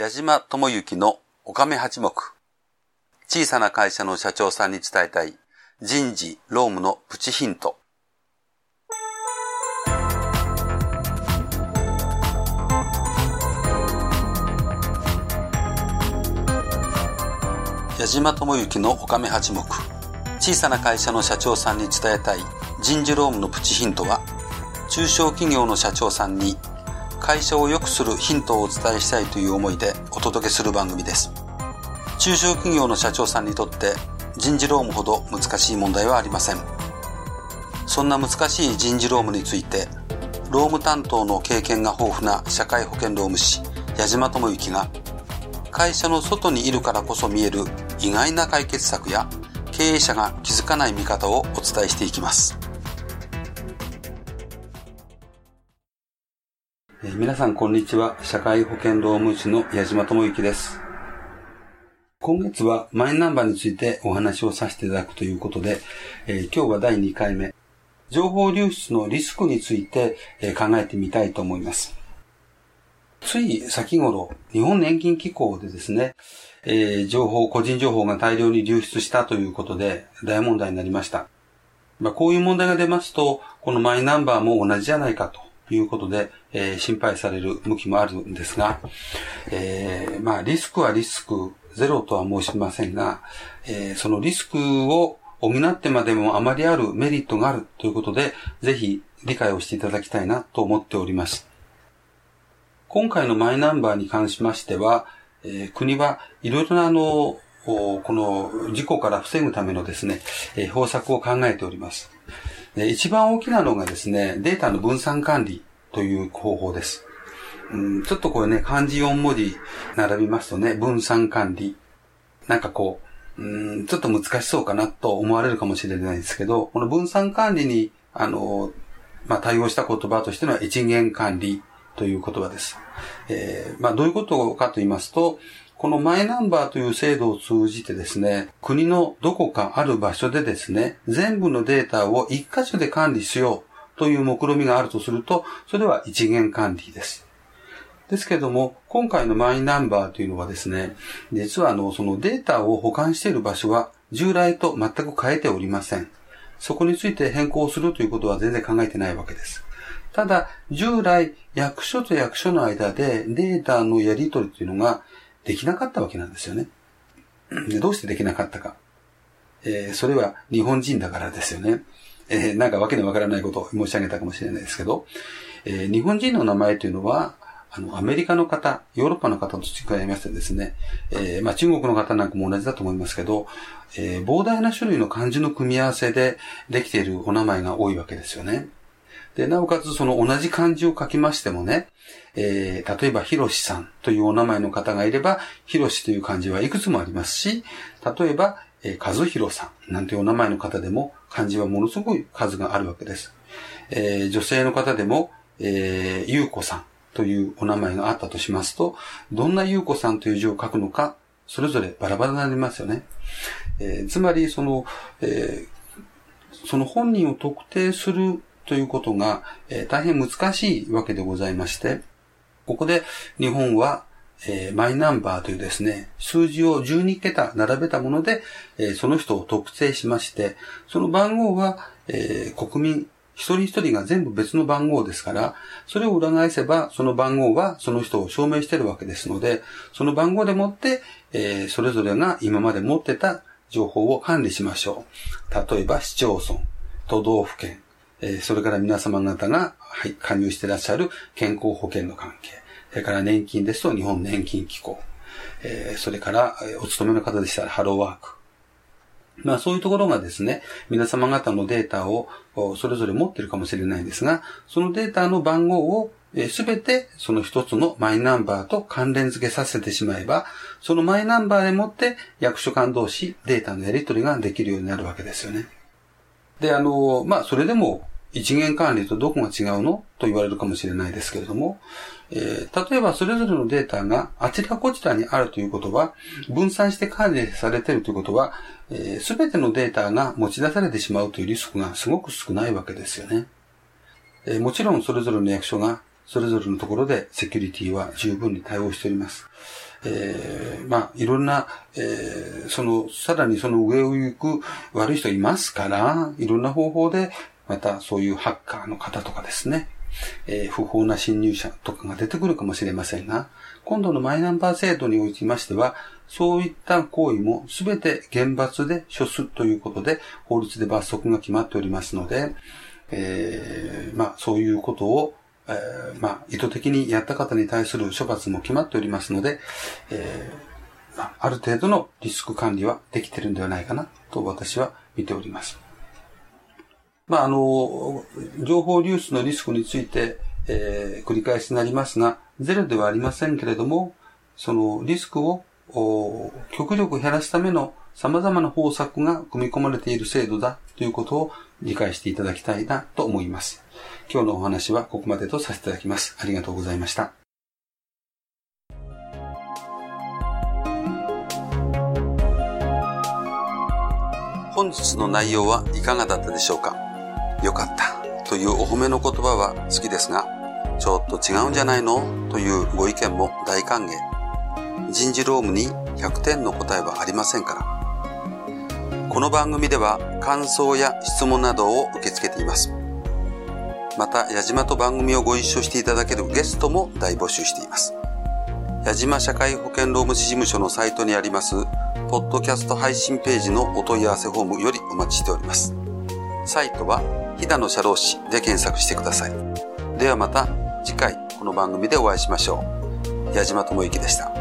矢島智之のおかめ八目。小さな会社の社長さんに伝えたい人事、労務のプチヒント。矢島智之のおかめ八目。小さな会社の社長さんに伝えたい人事労務のプチヒントは、中小企業の社長さんに会社を良くするヒントをお伝えしたいという思いでお届けする番組です。中小企業の社長さんにとって人事労務ほど難しい問題はありません。そんな難しい人事労務について、労務担当の経験が豊富な社会保険労務士、矢島智之が、会社の外にいるからこそ見える意外な解決策や経営者が気づかない見方をお伝えしていきます。え、皆さんこんにちは。社会保険労務士の矢島智之です。今月はマイナンバーについてお話をさせていただくということで、えー、今日は第2回目、情報流出のリスクについて、えー、考えてみたいと思います。つい先頃、日本年金機構でですね、えー、情報、個人情報が大量に流出したということで大問題になりました。まあ、こういう問題が出ますと、このマイナンバーも同じじゃないかということで、えー、心配される向きもあるんですが、えー、まあ、リスクはリスクゼロとは申しませんが、えー、そのリスクを補ってまでもあまりあるメリットがあるということで、ぜひ理解をしていただきたいなと思っております。今回のマイナンバーに関しましては、えー、国はいろいろなあの、この事故から防ぐためのですね、えー、方策を考えております。一番大きなのがですね、データの分散管理という方法です。うん、ちょっとこれね、漢字4文字並びますとね、分散管理。なんかこう、うん、ちょっと難しそうかなと思われるかもしれないですけど、この分散管理に、あの、まあ、対応した言葉としてのは一元管理という言葉です。えー、まあ、どういうことかと言いますと、このマイナンバーという制度を通じてですね、国のどこかある場所でですね、全部のデータを一箇所で管理しようという目論みがあるとすると、それは一元管理です。ですけども、今回のマイナンバーというのはですね、実はあの、そのデータを保管している場所は従来と全く変えておりません。そこについて変更するということは全然考えてないわけです。ただ、従来、役所と役所の間でデータのやり取りというのができなかったわけなんですよね。でどうしてできなかったか。えー、それは日本人だからですよね。えー、なんかわけのわからないことを申し上げたかもしれないですけど、えー、日本人の名前というのは、あの、アメリカの方、ヨーロッパの方と違いましてですね、えー、まあ中国の方なんかも同じだと思いますけど、えー、膨大な種類の漢字の組み合わせでできているお名前が多いわけですよね。で、なおかつその同じ漢字を書きましてもね、えー、例えば、ひろしさんというお名前の方がいれば、ひろしという漢字はいくつもありますし、例えば、えー、かずひろさんなんていうお名前の方でも、漢字はものすごい数があるわけです。えー、女性の方でも、えー、ゆうこさんというお名前があったとしますと、どんなゆうこさんという字を書くのか、それぞれバラバラになりますよね。えー、つまり、その、えー、その本人を特定するということが、えー、大変難しいわけでございまして、ここで日本は、えー、マイナンバーというですね、数字を12桁並べたもので、えー、その人を特定しまして、その番号は、えー、国民一人一人が全部別の番号ですから、それを裏返せば、その番号はその人を証明しているわけですので、その番号でもって、えー、それぞれが今まで持ってた情報を管理しましょう。例えば市町村、都道府県、え、それから皆様方が、はい、加入してらっしゃる健康保険の関係、それから年金ですと日本年金機構、え、それから、お勤めの方でしたらハローワーク。まあそういうところがですね、皆様方のデータをそれぞれ持ってるかもしれないんですが、そのデータの番号をすべてその一つのマイナンバーと関連付けさせてしまえば、そのマイナンバーでもって役所間同士データのやり取りができるようになるわけですよね。で、あの、まあそれでも一元管理とどこが違うの？と言われるかもしれないですけれども、えー、例えばそれぞれのデータがあちらこちらにあるということは、分散して管理されているということは、す、えー、べ、てのデータが持ち出されてしまうというリスクがすごく少ないわけですよね。えー、もちろんそれぞれの役所がそれぞれのところでセキュリティは十分に対応しております。えー、まあ、いろんな、えー、その、さらにその上を行く悪い人いますから、いろんな方法で、またそういうハッカーの方とかですね、えー、不法な侵入者とかが出てくるかもしれませんが、今度のマイナンバー制度におきましては、そういった行為もすべて厳罰で処すということで、法律で罰則が決まっておりますので、えー、まあ、そういうことを、えー、まあ、意図的にやった方に対する処罰も決まっておりますので、えー、まあ、ある程度のリスク管理はできてるんではないかなと私は見ております。まあ、あの、情報流出のリスクについて、えー、繰り返しになりますが、ゼロではありませんけれども、そのリスクを極力減らすための様々な方策が組み込まれている制度だということを理解していただきたいなと思います。今日のお話はここまでとさせていただきます。ありがとうございました。本日の内容はいかがだったでしょうか？よかったというお褒めの言葉は好きですが、ちょっと違うんじゃないの？というご意見も大歓迎。人事労務に100点の答えはありませんから。この番組では感想や質問などを受け付けています。また、矢島と番組をご一緒していただけるゲストも大募集しています。矢島社会保険労務士事務所のサイトにあります、ポッドキャスト配信ページのお問い合わせフォームよりお待ちしております。サイトは、飛騨の社労士で検索してください。ではまた次回この番組でお会いしましょう。矢島智之でした。